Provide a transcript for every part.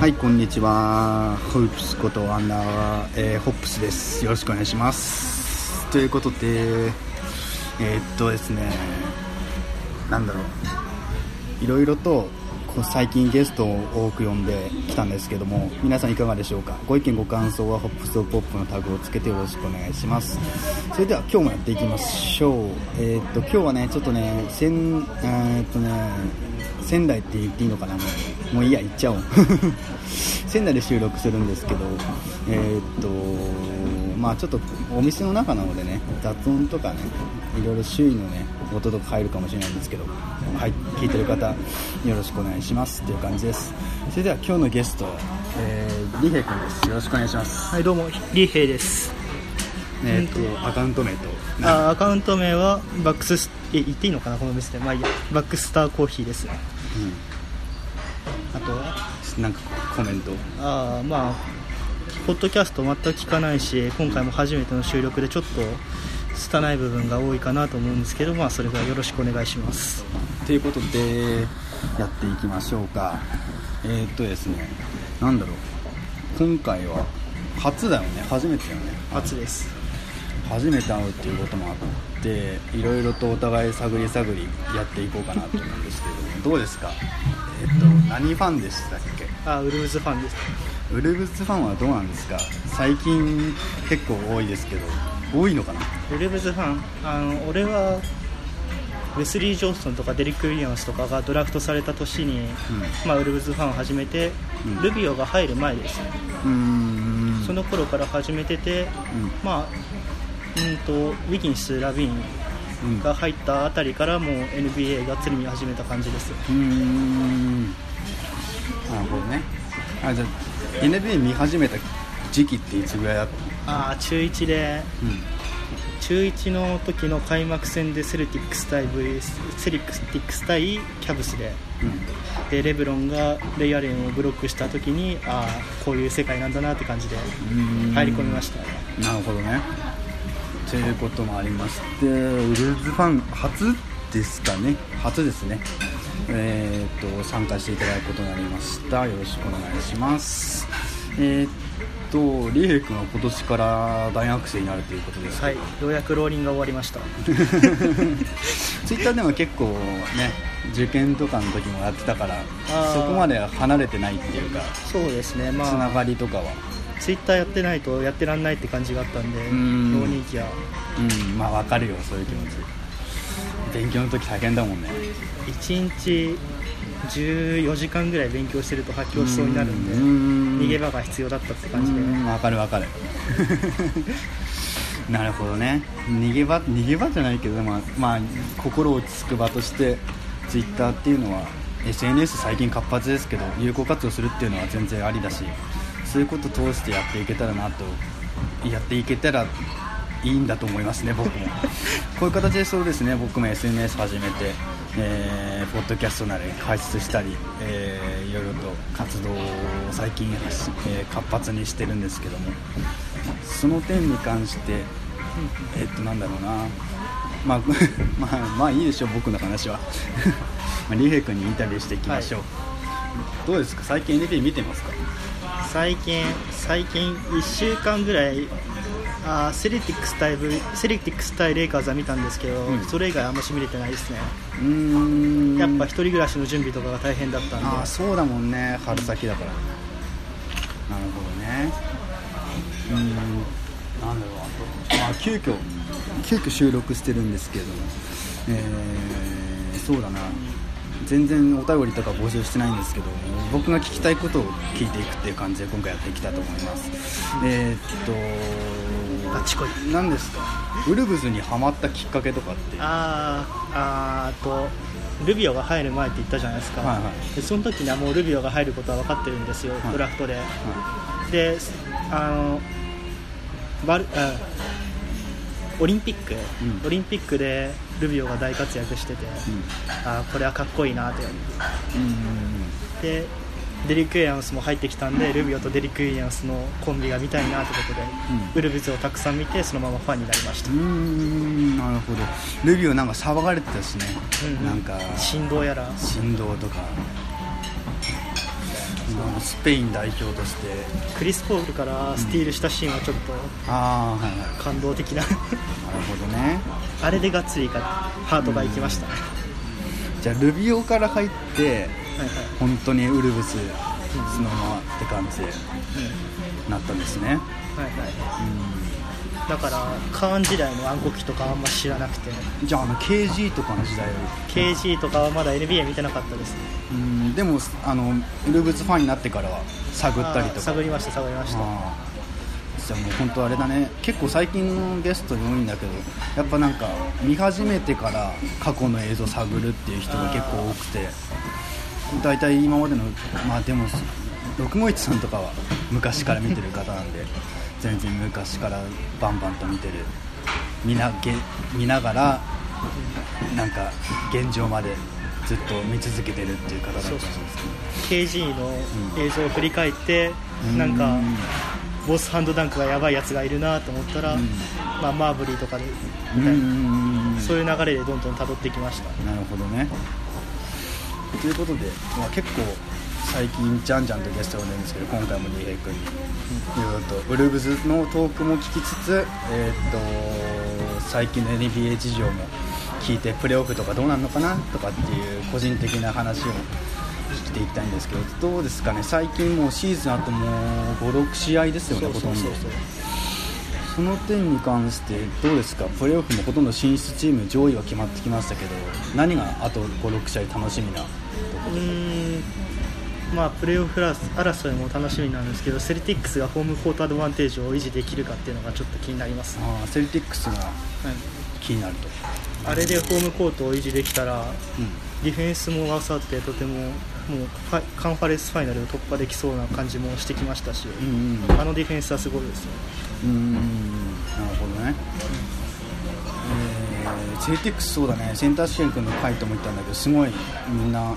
はいこんにちは。ホイップスことアンダー、えー、ホップスです。よろしくお願いします。ということでえー、っとですねなんだろう。いろいろと最近ゲストを多く呼んできたんですけども皆さんいかがでしょうか？ご意見ご感想はホップスポップのタグをつけてよろしくお願いします。それでは今日もやっていきましょう。えー、っと今日はねちょっとねせんえー、っとね仙台って言っていいのかなもう。もういいや行っちゃおう。仙台で収録するんですけどえー、っとまあちょっとお店の中なのでね雑音とかねいろいろ周囲のね音とか入るかもしれないんですけどはい聞いてる方よろしくお願いしますっていう感じです。それでは今日のゲスト、えー、リヘイ君です。よろしくお願いします。はいどうも。リヘイです。えー、っとアカウント名と。あアカウント名はバックスえ言っていいのかなこの店。でまあいいや。バックスターコーヒーですうん、あとはなんかコメント。ああまあポッドキャスト全く聞かないし今回も初めての収録でちょっと拙い部分が多いかなと思うんですけどまあそれぐらいよろしくお願いします。ということでやっていきましょうか。えー、っとですねなんだろう。今回は初だよね。初めてだよね。初です初めて会うっていうこともあっていろいろとお互い探り探りやっていこうかなと思うんですけどどうですか？えっと何ファンでしたっけ？あウルブズファンですウルブズファンはどうなんですか？最近結構多いですけど多いのかな？ウルブズファン？あの俺はウェスリー・ジョンソンとかデリック・ウィリアムスとかがドラフトされた年に、まあ、ウルブズファンを始めて、うん。ルビオが入る前です。ねうーん。その頃から始めてて、うん。まあうんとウィギンス、ラビーうん。ンが入ったあたりからもう NBA がっつり見始めた感じです。うーん。なるほどね。あじゃあ NBA 見始めた時期っていつぐらいだった？ああ中1で。の中1の時の開幕戦でセルティックス対 V セリックスティックス対キャブスで。うん。うんでレブロンがレイアレンをブロックした時にああこういう世界なんだなって感じで入り込みました。なるほどねということもありましてウルーズファン初ですかね。初ですね。えー、っと参加していただくことになりました。よろしくお願いします。えー、っとリヘイ君は今年から大学生になるということですはい。ようやくローリングが終わりました。ツイッターでも結構ね受験とかの時もやってたからー。そこまで離れてないっていうかそうですね。つなまあがりとかは？ツイッターやってないとやってらんないって感じがあったんでん。浪人期は。うん。まあわかるよそういう気持ち。勉強の時大変だもんね。1日14時間ぐらい勉強してると発狂しそうになるんでうん。逃げ場が必要だったって感じで。うん。わかるわかる。なるほどね。逃げ場逃げ場じゃないけど、まあまあ、心落ち着く場としてツイッターっていうのは SNS 最近活発ですけど有効活用するっていうのは全然ありだしそういうこと通してやっていけたらなとやっていけたらいいんだと思いますね僕も。こういう形でそうですね僕も SNS 始めて、えーポッドキャストなり開設したり、えーいろいろと活動を最近、えー活発にしてるんですけどもその点に関してえっとなんだろうな。まあ まあまあいいでしょう僕の話は。まあリヘイ君にインタビューしていきましょう、どうですか？最近 NBA 見てますか？最近最近1週間ぐらいあーセレティックス対ブセレティックス対レイカーズは見たんですけど、うん。それ以外あんまし見れてないですね。うーん。やっぱ一人暮らしの準備とかが大変だったんで。ああそうだもんね。春先だから。なるほどね。うーん。なんだろう。あとまあ急遽急遽収録してるんですけれど。もえー、そうだな全然お便りとか募集してないんですけど僕が聞きたいことを聞いていくっていう感じで今回やっていきたいと思います。えー、っとあっちこい。何ですか？ウルブズにハマったきっかけとかって？あーあーとルビオが入る前って言ったじゃないですか、はいはい。でその時にはもうルビオが入ることは分かってるんですよ、はい。ドラフトで、であのバルあオリンピック、うん。オリンピックでルビオが大活躍してて、あーこれはかっこいいなってうんうんうん。でデリック・ウィリアムスも入ってきたんでルビオとデリック・ウィリアムスのコンビが見たいなってことで、うん。ウルブズをたくさん見てそのままファンになりました。うーんなるほど。ルビオなんか騒がれてたしね、うんうん。なんか。振動やら。振動とか。あのスペイン代表として。クリス・ポールからスティールしたシーンはちょっとああはいはい。感動的な。なるほどね。あれでがっつりかハートがいきました。ね、じゃあルビオから入ってはいはい。本当にウルブスそのままって感じでうん。なったんですね。はいはい。だからカーン時代の暗黒期とかあんま知らなくて。じゃああの KG とかの時代 KG とかはまだ NBA 見てなかったですね。うんでもあのウルブスファンになってからは探ったりとか。探りました探りました。じゃあもう本当あれだね。結構最近のゲストに多いんだけどやっぱなんか見始めてから過去の映像探るっていう人が結構多くて大体今までのまあでも651さんとかは昔から見てる方なんで全然昔からバンバンと見てる。見なげ見ながらなんか現状までずっと見続けてるっていう方だと思うんですけど KG の映像を振り返って、なんかボスハンドダンクがやばいやつがいるなと思ったら、うん。まあ、マーブリーとかで、うん。うんうんうん。そういう流れでどんどん辿ってきました。なるほどね。ということで、まあ、結構最近じゃんじゃんとゲスト呼んでるんですけど今回もリーヘイ君にいろいろとウルブズのトークも聞きつつ、えー、と最近の NBA 事情も聞いてプレーオフとかどうなるのかなとかっていう個人的な話を聞いていきたいんですけどどうですかね？最近もうシーズンあともう56試合ですよねほとんど。その点に関してどうですか？プレーオフもほとんど進出チーム上位は決まってきましたけど何があと56試合楽しみなとこうーん。まあプレーオフ争いも楽しみなんですけどセルティックスがホームコートアドバンテージを維持できるかっていうのがちょっと気になります、あーセルティックスが。はい気になると、あれでホームコートを維持できたらうディフェンスも合わさってとてももうカンファレンスファイナルを突破できそうな感じもしてきましたし、んうんうん。あのディフェンスはすごいですよ。うーんなるほどね、えーセルティックスそうだね。センター試験君の回とも言ったんだけどすごいみんな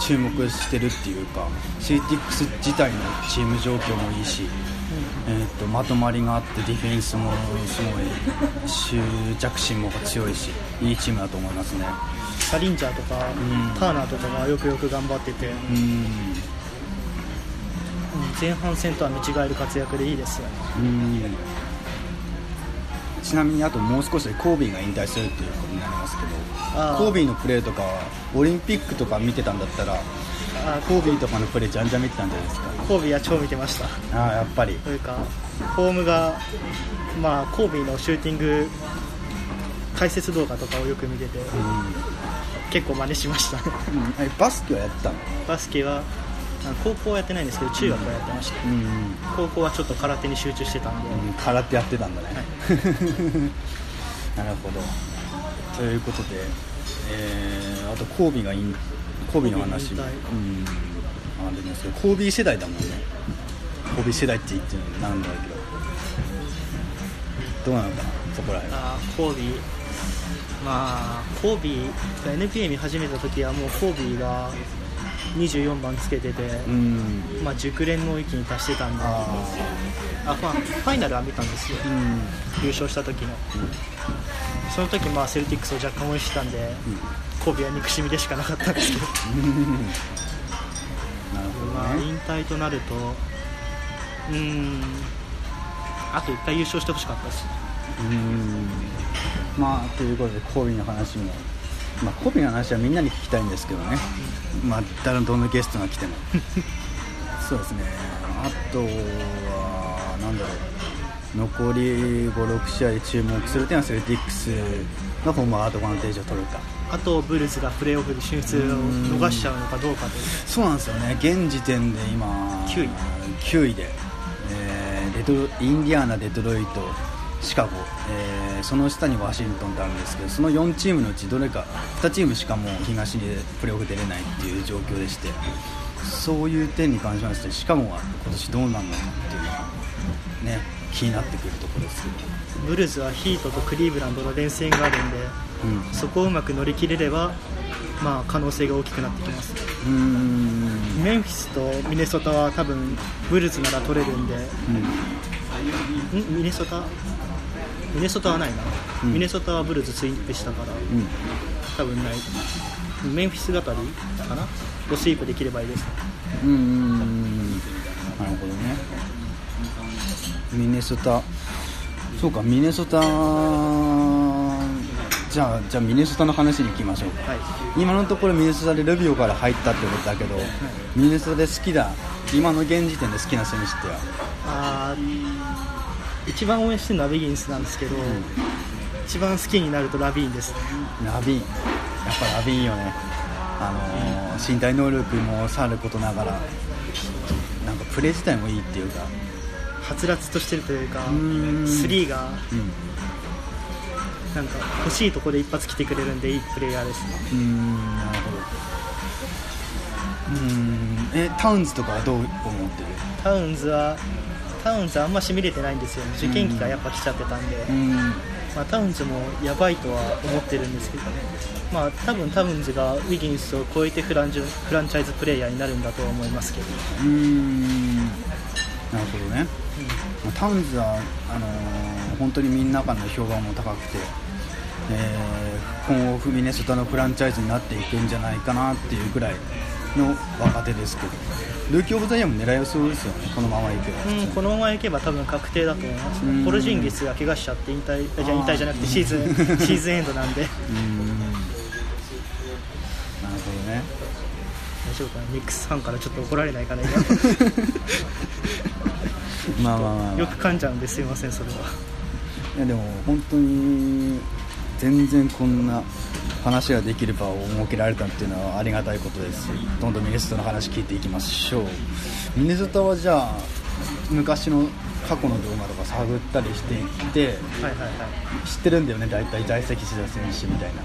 注目してるっていうかセルティックス自体のチーム状況もいいし、えー、とまとまりがあってディフェンスもすごい執着心も強いしいいチームだと思いますね。サリンジャーとか、ん。ターナーとかがよくよく頑張ってて、うん。前半戦とは見違える活躍でいいですよ。ねうん。ちなみにあともう少しでコービーが引退するっていうことになりますけどコービーのプレーとかはオリンピックとか見てたんだったらあコービーとかのプレーじゃんじゃん見てたんじゃないですか？コービーは超見てました。ああやっぱり。というかフォームが、まあ、コービーのシューティング解説動画とかをよく見ててう結構真似しました。うん、えバスケはやってたの？バスケはあ高校はやってないんですけど中学はやってました、うん、高校はちょっと空手に集中してたんで、うん、空手やってたんだね、なるほど。ということで、えーあとコービーがいんコービーの話うん。あるんですけどコービー世代だもんね。コービー世代って言ってなんだけど。どうなのかなそこらへんあーコービ。ーまあコービーが NBA 見始めた時はもうコービーが24番つけてて、うん。まあ、熟練の域に達してたんで。あ、あまあ、ファイナルは見たんですよ。優勝した時の、その時まあセルティックスを若干応援してたんで、コービーは憎しみでしかなかったんですけど、なるほまあ、どね引退となるとうーん。あと1回優勝してほしかったです。うん。まあということでコービーの話も。まあコービーの話はみんなに聞きたいんですけどね。まあ誰どんなゲストが来ても。そうですね。あとはなんだろう。残り56試合で注目する点はセルティックスがホームアドバンテージを取るかあとブルーズがプレーオフで進出を逃しちゃうのかどうかという。そうなんですよね現時点で今9位。9位で、えーデトロインディアーナ、デトロイト、シカゴ、えーその下にワシントンってあるんですけどその4チームのうちどれか2チームしかもう東でプレーオフ出れないっていう状況でしてそういう点に関しましてシカゴは今年どうなるのかっていうのは、ね、気になってくるところです。ブルーズはヒートとクリーブランドの連戦があるんでうん。そこをうまく乗り切れれば、まあ、可能性が大きくなってきます。うーん。メンフィスとミネソタは多分ブルーズなら取れるんでん。ミネソタ？ミネソタはないな、うん。ミネソタはブルーズスイープしたからうん。うん多分ない。メンフィス語りかな？をスイープできればいいです。うんなるほどねミネソタ。そうかミネソタ。じゃあじゃあミネソタの話に行きましょうか。はい。今のところミネソタでルビオから入ったってことだけど、ミネソタで好きだ。今の現時点で好きな選手っては？あー一番応援してるのはビギンスなんですけど、一番好きになるとラビーンです。ラビン。やっぱラビンよね。あのー身体能力もさることながらなんかプレー自体もいいっていうかはつらつとしてるというかん。スリーがうん。なんか欲しいところで一発来てくれるんでいいプレイヤーですね。うーん。なるほど。うーん。えタウンズとかはどう思ってる？タウンズはタウンズあんまし見れてないんですよ。受験期がやっぱ来ちゃってたんで、うん。まあ、タウンズもやばいとは思ってるんですけど、まあ、多分タウンズがウィギンスを超えてフランジュフランチャイズプレイヤーになるんだとは思いますけど、うーん。なるほどね、まあタウンズはあのー本当にみんなからの評判も高くて、えー今後ミネソタのフランチャイズになっていくんじゃないかなっていうぐらいの若手ですけどルーキー・オブ・ザ・イヤーも狙いそうですよねこのままいけば、うん、このままいけば多分確定だと思います、うん。ポルジンギスが怪我しちゃって引退あじゃあ引退じゃなくてシーズン シーズンエンドなんで。なるほどね。大丈夫かな？ミックスファンからちょっと怒られないかなま あまあまあ、まあ、よく噛んじゃうんですいませんそれは。いやでも本当に全然こんな話ができる場を設けられたっていうのはありがたいことです。しどんどんミネソタの話聞いていきましょう。ミネソタはじゃあ昔の過去の動画とか探ったりしていってはいはいはい。知ってるんだよね大体。在籍してた選手みたいな。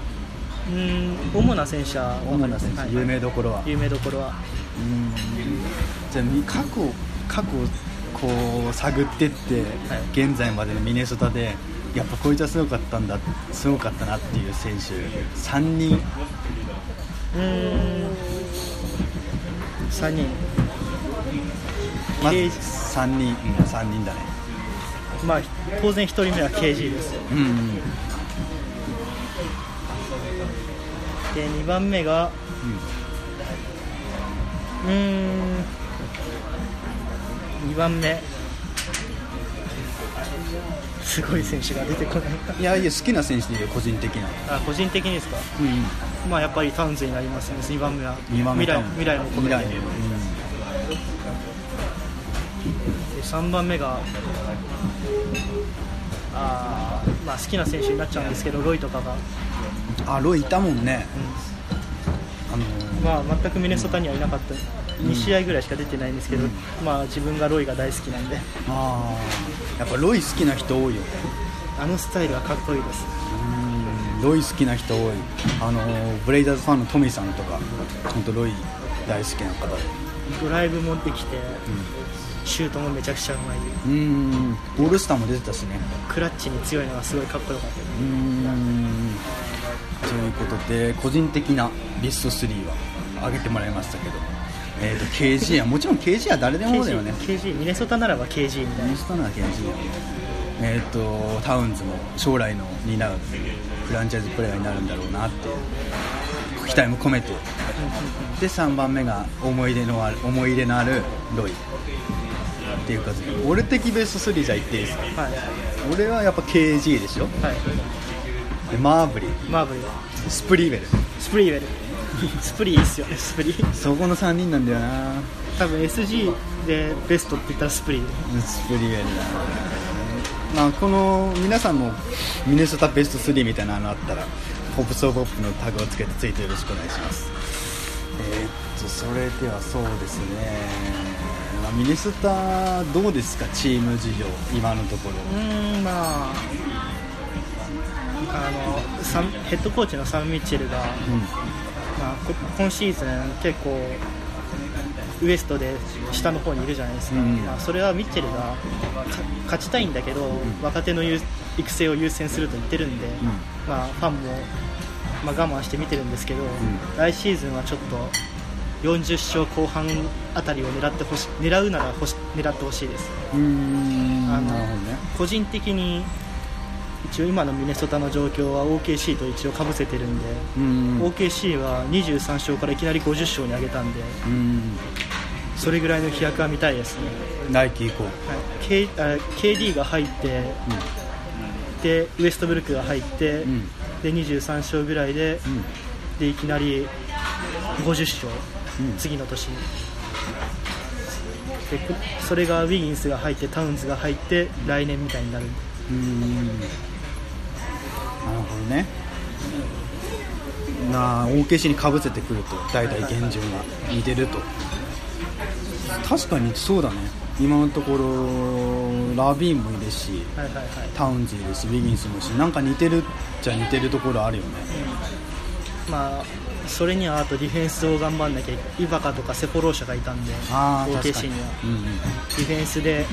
うん主な選手は主な選手、はい有名どころは。有名どころは。うん。じゃあみ過去過去こう探ってって、はい。現在までのミネソタでやっぱこいつはすごかったんだすごかったなっていう選手3人。うーん。3人。まず KG 3人、うん、3人だね。まあ当然1人目は KG ですよ。うんうん。で2番目がうーん2番目。すごい選手が出てこない。いやいや好きな選手でいいよ個人的な。あ個人的にですか？うんまあやっぱりタウンズになりますね2番目は。2番目未来未来も込めて未来もで3番目があーまあ好きな選手になっちゃうんですけどロイとかが、うんあロイいたもんね。あのー。まあ全くミネソタにはいなかった2試合ぐらいしか出てないんですけど、うん。まあ自分がロイが大好きなんで。あー。やっぱロイ好きな人多いよね。あのスタイルはかっこいいです。うん。ロイ好きな人多い。あのーブレイザーズファンのトミーさんとか本当ロイ大好きな方で。ドライブもできてシュートもめちゃくちゃうまい。うんオールスターも出てたしね。クラッチに強いのがすごいかっこよかった。うんということで個人的なベスト3は上げてもらいましたけど、えー、と KG はもちろん KG は誰でもだよね。KG, KG ミネソタならば KG みたいなミスターなら KG だよね。えっ、とタウンズも将来の担うフランチャイズプレーヤーになるんだろうなっていう期待も込めて。で3番目が思い出のある思い入れのあるロイ。っていう感じ。で俺的ベスト3じゃ言っていいですか？はい。俺はやっぱ KG でしょ？はい。でマーブリーマーブリースプリーウェル。スプリーウェルスプリーいいっすよねスプリー。そこの3人なんだよな。多分 SG でベストって言ったらスプリー。スプリーウェルだな、まあ、この皆さんもミネソタベスト3みたいなのあったらポップソーポップのタグをつけてツイートよろしくお願いします。えーっとそれではそうですね、まあ、ミネソタどうですか？チーム事情今のところ。うーんまああのサンヘッドコーチのサム・ミッチェルが、うんまあ、こ今シーズン結構ウエストで下の方にいるじゃないですか、うん。まあ、それはミッチェルがか勝ちたいんだけど、若手の優育成を優先すると言ってるんで、まあ、ファンも、まあ、我慢して見てるんですけど、来シーズンはちょっと40勝後半あたりを狙ってほし狙うならほし狙ってほしいです。うーん。あのなるほどね。個人的に一応今のミネソタの状況は OKC と一応かぶせてるんで、うん。OKC は23勝からいきなり50勝に上げたんで、うん。それぐらいの飛躍は見たいですね、来季以降、はい。K、あ KD が入って、でウエストブルックが入って、うん。で23勝ぐらいで,、うん。でいきなり50勝、うん。次の年に。でこそれがウィギンスが入ってタウンズが入って来年みたいになる。うーんなるほどね。なあ OKC にかぶせてくると大体現状が似てると。確かにそうだね。今のところラビーンもいるしはいはいはい。タウンズいるしウィギンスもいるしなんか似てるっちゃ似てるところあるよね。まあそれにはあとディフェンスを頑張んなきゃイバカとかセポローシャがいたんでああ確か OKC にに。はうんうん。ディフェンスで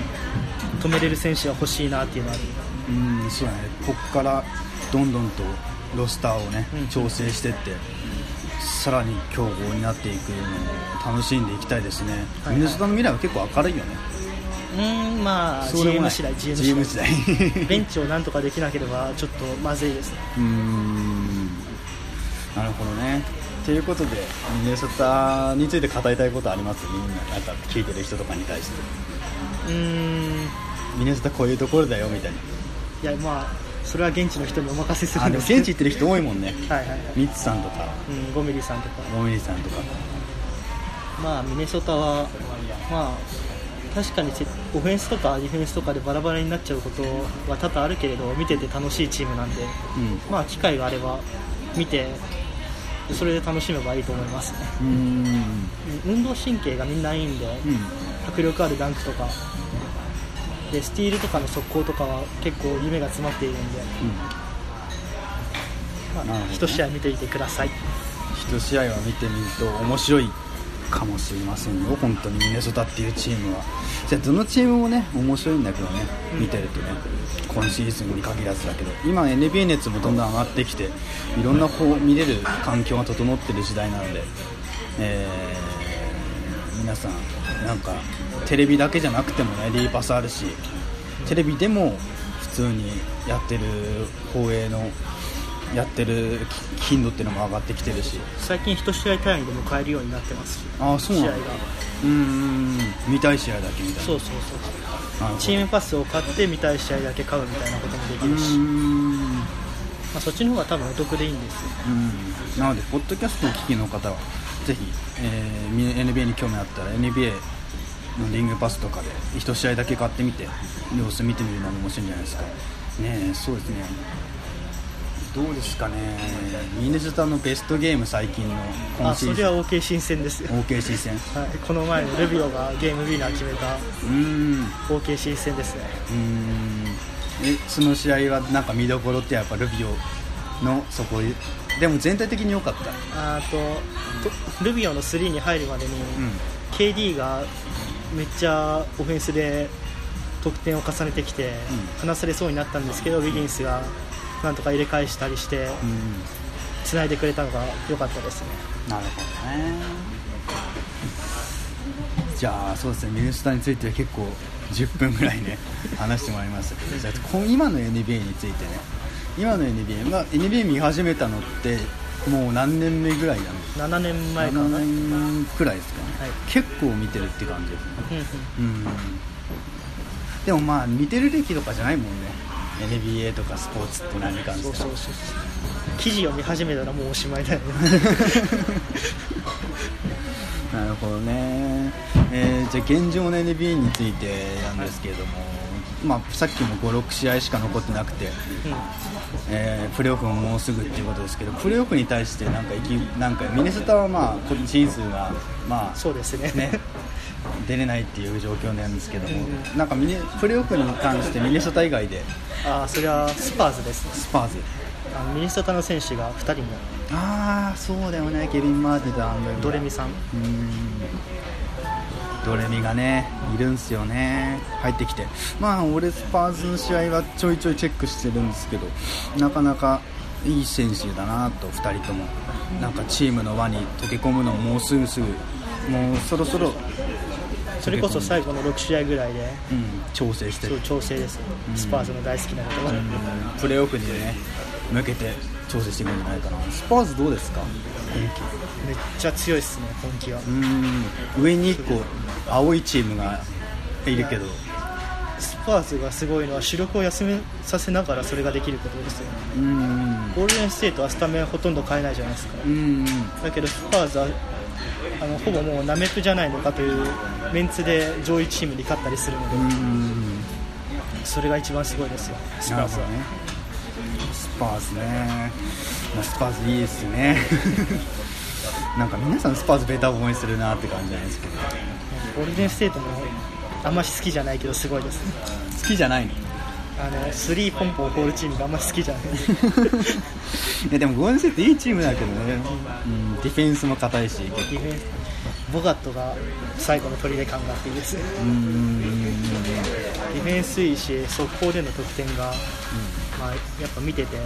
止めれる選手が欲しいなっていうのはある。うんそうだね。ここからどんどんとロスターをね、うん。調整してってさらに強豪になっていくのを楽しんでいきたいですね、はいはい。ミネソタの未来は結構明るいよね。うーんまあ GM い。次第 GM 次第。ベンチをなんとかできなければちょっとまずいですね。うーん。なるほどね。ということでミネソタについて語りたいことあります？みんななんか聞いてる人とかに対して。うーん。ミネソタこういうところだよみたいな。いやまあそれは現地の人にお任せするんです。現地行ってる人多いもんね。はいはいはい、ミッツさんとか。うん、5ミリさんとか。モミリさんとか。まあミネソタはまあ確かにせオフェンスとかディフェンスとかでバラバラになっちゃうことは多々あるけれど見てて楽しいチームなんでうん。まあ機会があれば見てそれで楽しめばいいと思いますね。運動神経がみんないいんで、うん。迫力あるダンクとかでスティールとかの速攻とかは結構夢が詰まっているんで、まあなるほどね。一試合見ていてください。一試合は見てみると面白いかもしれませんよ。本当にミネソタっていうチームは。じゃあどのチームもね面白いんだけどね見てるとね。今シーズンに限らずだけど。今 NBA 熱もどんどん上がってきていろんな方見れる環境が整ってる時代なので、えー皆さんなんかテレビだけじゃなくてもねリーパスあるしテレビでも普通にやってる放映のやってる頻度っていうのも上がってきてるし。最近一試合単位でも買えるようになってますし。ああそうなんだ。うーん。見たい試合だけみたい。なそうそうそうチームパスを買って見たい試合だけ買うみたいなこともできるし、まあ、そっちの方が多分お得でいいんですよ。うん。なのでポッドキャストを聞きの方はぜひ、えーみ NBA に興味あったら NBA のリングパスとかで一試合だけ買ってみて様子見てみるのも面白いんじゃないですか。ねえそうですね。どうですかね。ミネソタのベストゲーム最近の今シーズン。あそれは OK 新戦です。よ、OKC 戦はい、この前のルビオがゲームウィナー決めたうーん。OK 新戦ですね。うーん。えその試合はなんか見どころってやっぱルビオのそこでも全体的に良かった。あととルビオの3に入るまでに、うん。KD がめっちゃオフェンスで得点を重ねてきて、離されそうになったんですけどウィギンスがなんとか入れ返したりしてうん。つないでくれたのが良かったですね。なるほどね。じゃあそうですね。ミネソタについては結構10分ぐらいね話してもらいました。けどじゃあこ今の NBA についてね今の NBA、まあ、NBA 見始めたのってもう何年目ぐらいなの？7年前かな、うんうん7年くらいですかね、はい。結構見てるって感じですね。うんでもまあ見てる歴とかじゃないもんね。NBA とかスポーツって何かにしてもそうそうそう記事を見始めたらもうおしまいだよね。なるほどね、えーじゃあ現状の NBA についてなんですけれども、まあ、さっきも56試合しか残ってなくて、うん。えープレーオフももうすぐっていうことですけどプレーオフに対してなんかいきなんかミネソタはまあ今シーズンはまあそうですね。ね出れないっていう状況なんですけども、なんかミネプレーオフに関してミネソタ以外でああそれはスパーズです。ねスパーズ。あのミネソタの選手が2人も。ああそうだよね。ケビン・マーティンとアンドレミ。さん。うーんドレミがねいるんすよね。入ってきて。まあ俺スパーズの試合はちょいちょいチェックしてるんですけどなかなかいい選手だなと2人とも。なんかチームの輪に溶け込むのももうすぐすぐもうそろそろ、それこそ最後の6試合ぐらいでうん、調整して。るそう調整です。よスパーズの大好きなことは、プレーオフにね向けて調整していくんじゃないかな。スパーズどうですか？めっちゃ強いですね本気は。うん。上に1個青いチームがいるけど。スパーズがすごいのは主力を休めさせながらそれができることですようんゴールデンステートはスタメンほとんど変えないじゃないですか。うんだけどスパーズはあのほぼもうナメプじゃないのかというメンツで上位チームに勝ったりするので、うんそれが一番すごいですよスパーズは。ね。スパーズね、まあ、スパーズいいですね。なんか皆さんスパーズベタ褒めするなって感じじゃないですけど。ゴールデンステートもあんまり好きじゃないけどすごいです。好きじゃないの？あのスリーポンポン放るチームがあんまり好きじゃない。いやでもゴールデンステートいいチームだけどね、うん、ディフェンスも硬いし。ディフェンス。ボガットが最後の砦感があっていいですうんディフェンスいいし速攻での得点が、まあ、やっぱ見てて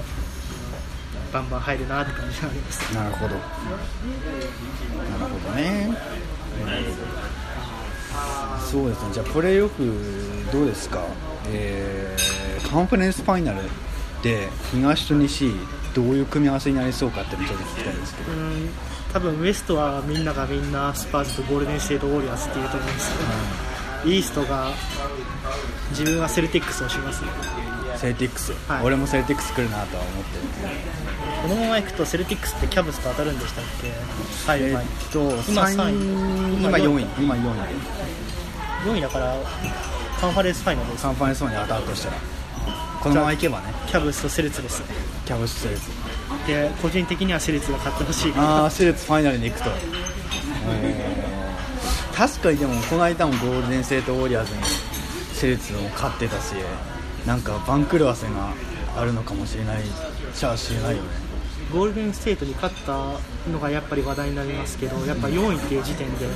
バンバン入るなって感じがあります。なるほど。なるほどね。そうですね。じゃあプレーオフどうですか？えー、カンファレンスファイナルで東と西どういう組み合わせになりそうかってちょっと聞きたいんですけど。うん多分ウエストはみんながみんなスパーズとゴールデンステートウォリアーズっていうと思うんですけど、イーストが自分はセルティックスをしますセルティックス、はい。俺もセルティックス来るなとは思ってる。このままいくとセルティックスってキャブスと当たるんでしたっけ？入る前にえっと今三三位今4位。今4位。4位だからカンファレンスファイナルです。カンファレンスファイナル当たるとしたら。このままいけばね。キャブスとセルツです。ねキャブスセルツ。で個人的にはセルツが勝ってほしい。ああセルツファイナルに行くと 確かにでもこの間もゴールデンステートウォリアーズにセルツも勝ってたしなんか番狂わせがあるのかもしれないじゃあ知れないよね。ゴールデンステートに勝ったのがやっぱり話題になりますけどやっぱ4位っていう時点で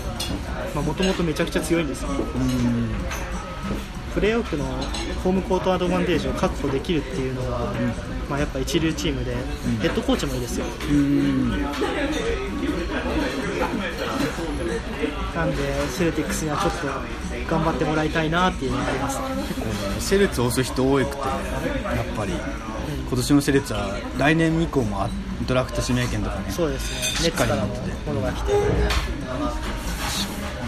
もともとめちゃくちゃ強いんですよ。うんプレーオフのホームコートアドバンテージを確保できるっていうのが、まあ、やっぱ一流チームで、ヘッドコーチもいいですよ。うんなんでセルティックスにはちょっと頑張ってもらいたいなっていうのがありますねセルツ押す人多くてやっぱり今年のセルツは来年以降もドラフト指名権とかねそうですねしっかりネッツからも持っててものが来て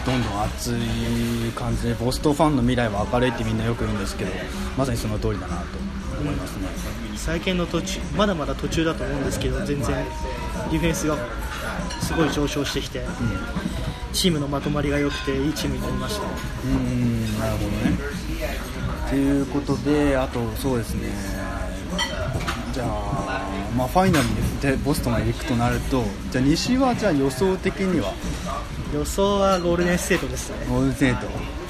どんどん熱い感じでボストンファンの未来は明るいってみんなよく言うんですけどまさにその通りだなと思いますね最近の途中まだまだ途中だと思うんですけど全然ディフェンスがすごい上昇してきて、うんチームのまとまりが良くていいチームになりました。うんなるほどね。ということであとそうですね。じゃあ、まあ、ファイナルにでボストンが行くとなるとじゃあ西はじゃあ予想的には？予想はゴールデンステートですね。ゴールデンステート。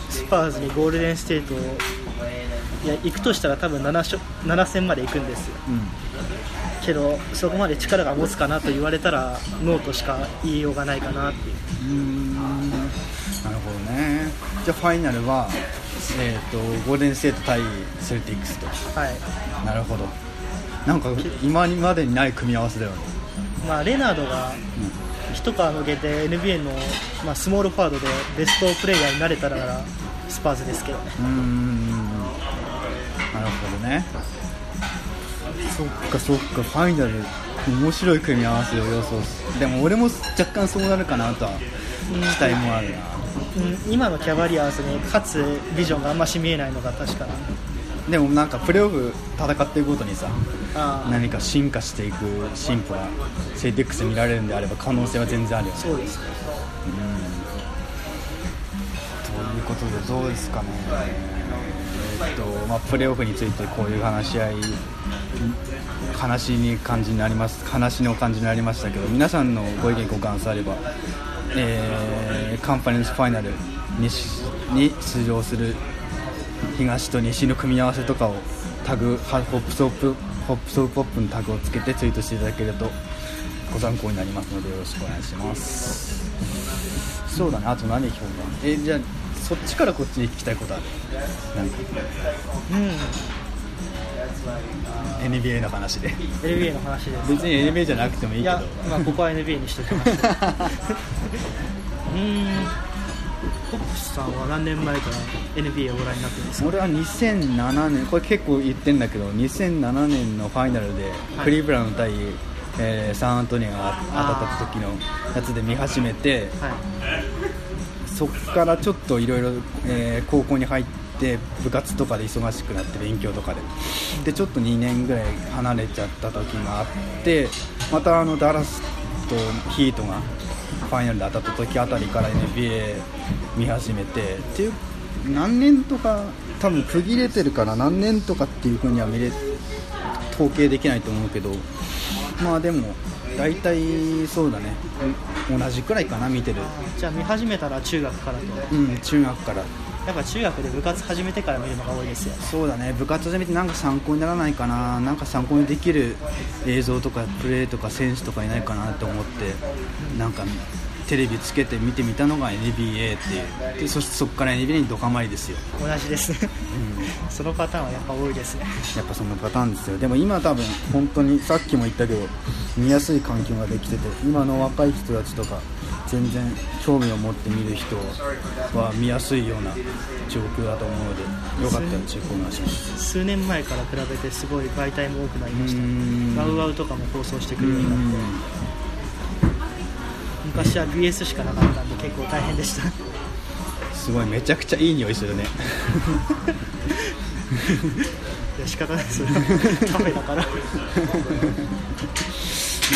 スパーズにゴールデンステートをいや行くとしたら多分 7, 勝7戦まで行くんですよ。うん。けどそこまで力が持つかなと言われたらノーとしか言いようがないかなっていう。うじゃあファイナルは、えー、とゴールデンステート対セルティックスと。はい。なるほど。なんか今までにない組み合わせだよね。まあ、レナードが一皮抜けて NBA の、まあ、スモールフォワードでベストプレイヤーになれたらスパーズですけどね。うーんなるほどね。そっかそっか。ファイナル面白い組み合わせを予想す。でも俺も若干そうなるかなとは期待もあるなうん今のキャバリアーズに勝つビジョンがあんまし見えないのが確かな。でもなんかプレーオフ戦っていくごとにさ何か進化していく進歩がセイテックス見られるんであれば可能性は全然あるよね。そうです。ねということでどうですかね。えっとまあ、プレーオフについてこういう話し合い話に感じになります話の感じになりましたけど皆さんのご意見ご感想あれば、えーカンファレンスファイナルにに出場する東と西の組み合わせとかをタグホップソープホップソープポップのタグをつけてツイートしていただけるとご参考になりますのでよろしくお願いします。そうだねあと何聞こうかえじゃあそっちからこっちに聞きたいことある？なんか。うん。NBA の話で。NBA の話です。別に NBA じゃなくてもいいけど。いや、まあ、ここは NBA にしておきましたう。ーん。ホップスさんは何年前から NBA をご覧になってるんですか？俺は2007年これ結構言ってんだけど2007年のファイナルではい。クリーブランド対えーサンアントニオが当たった時のやつで見始めてはい。そっからちょっといろいろえー高校に入って部活とかで忙しくなって勉強とかで。でちょっと2年ぐらい離れちゃった時があってまたあのダラスとヒートがファイナルで当たった時あたりから NBA 見始めてっていう何年とか多分区切れてるから何年とかっていう風には見れ統計できないと思うけどまあでも大体そうだね。同じくらいかな見てる。じゃあ見始めたら中学からと。うん中学からやっぱ中学で部活始めてから見るのが多いですよ。そうだね。部活始めてなんか参考にならないかな。なんか参考にできる映像とかプレーとか選手とかいないかなと思ってなんかテレビつけて見てみたのが NBA っていう。でそしてそこから NBA にドカまりですよ、同じです。ねうん、そのパターンはやっぱ多いですね。やっぱそのパターンですよ。でも今多分本当にさっきも言ったけど見やすい環境ができてて今の若い人たちとか全然興味を持って見る人は見やすいような状況だと思うのでよかったらチェックお願いします。数年前から比べてすごい媒体も多くなりました。ワウワウとかも放送してくうるようになってん昔は BS しかなかったんで結構大変でした。すごいめちゃくちゃいい匂いするね。いや仕方ないですよ。カフェだから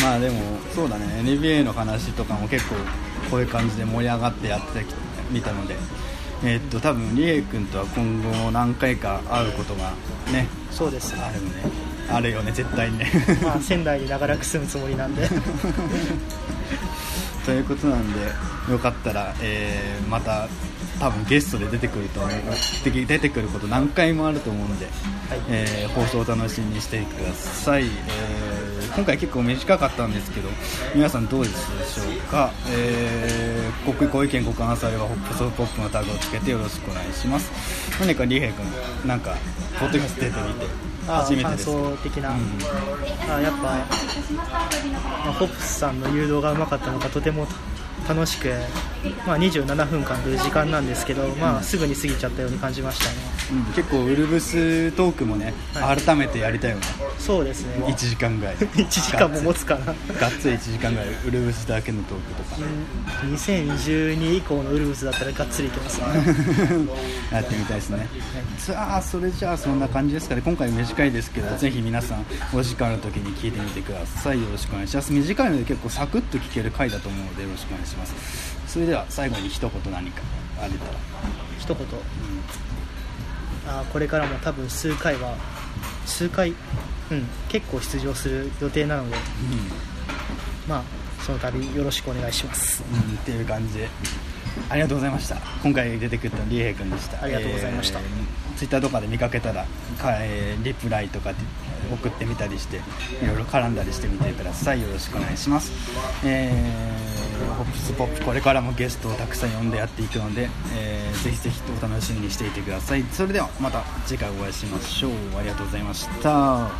まあでもそうだね。NBA の話とかも結構こういう感じで盛り上がってやってきみたので。えーっと多分リエイ君とは今後何回か会うことがねそうですあるのね。あるよね絶対にね。まあ仙台に長らく住むつもりなんで。ということなんでよかったら、えーまた多分ゲストで出てくると思う。で出てくること何回もあると思うんで、えー放送を楽しみにしてください、えー今回結構短かったんですけど皆さんどうでしょうか、えーごご意見ご感想あればホップソポップのタグをつけてよろしくお願いします。何かリーヘイ君なんかポッドキャスト出てみて初めてです想的な、うん。あやっぱ、まあ、ホップスさんの誘導がうまかったのかとても楽しく、まあ、27分間という時間なんですけど、まあ、すぐに過ぎちゃったように感じましたね。うん。結構ウルブストークもね、は改めてやりたいよね。そうですね。1時間ぐらい。1時間も持つかな。がっつり1時間ぐらい。ウルブスだけのトークとか。うん。2012以降のウルブスだったらがっつりいけますね。やってみたいですね。さあそれじゃあそんな感じですかね。今回短いですけどぜひ皆さんお時間ある時に聞いてみてください。よろしくお願いします。短いので結構サクッと聞ける回だと思うのでよろしくお願いしますそれでは最後に一言何かあれたら、一言。あこれからも多分数回は数回、うん、結構出場する予定なのでまあその度よろしくお願いします。うん、うん、っていう感じで。ありがとうございました。今回出てくれたのはリエヘイ君でした。ありがとうございました。ツイッターとかで見かけたらか、えーリプライとかで送ってみたりしていろいろ絡んだりしてみてください。よろしくお願いします。えーホップスポップこれからもゲストをたくさん呼んでやっていくので、えーぜひぜひお楽しみにしていてください。それではまた次回お会いしましょう。ありがとうございました。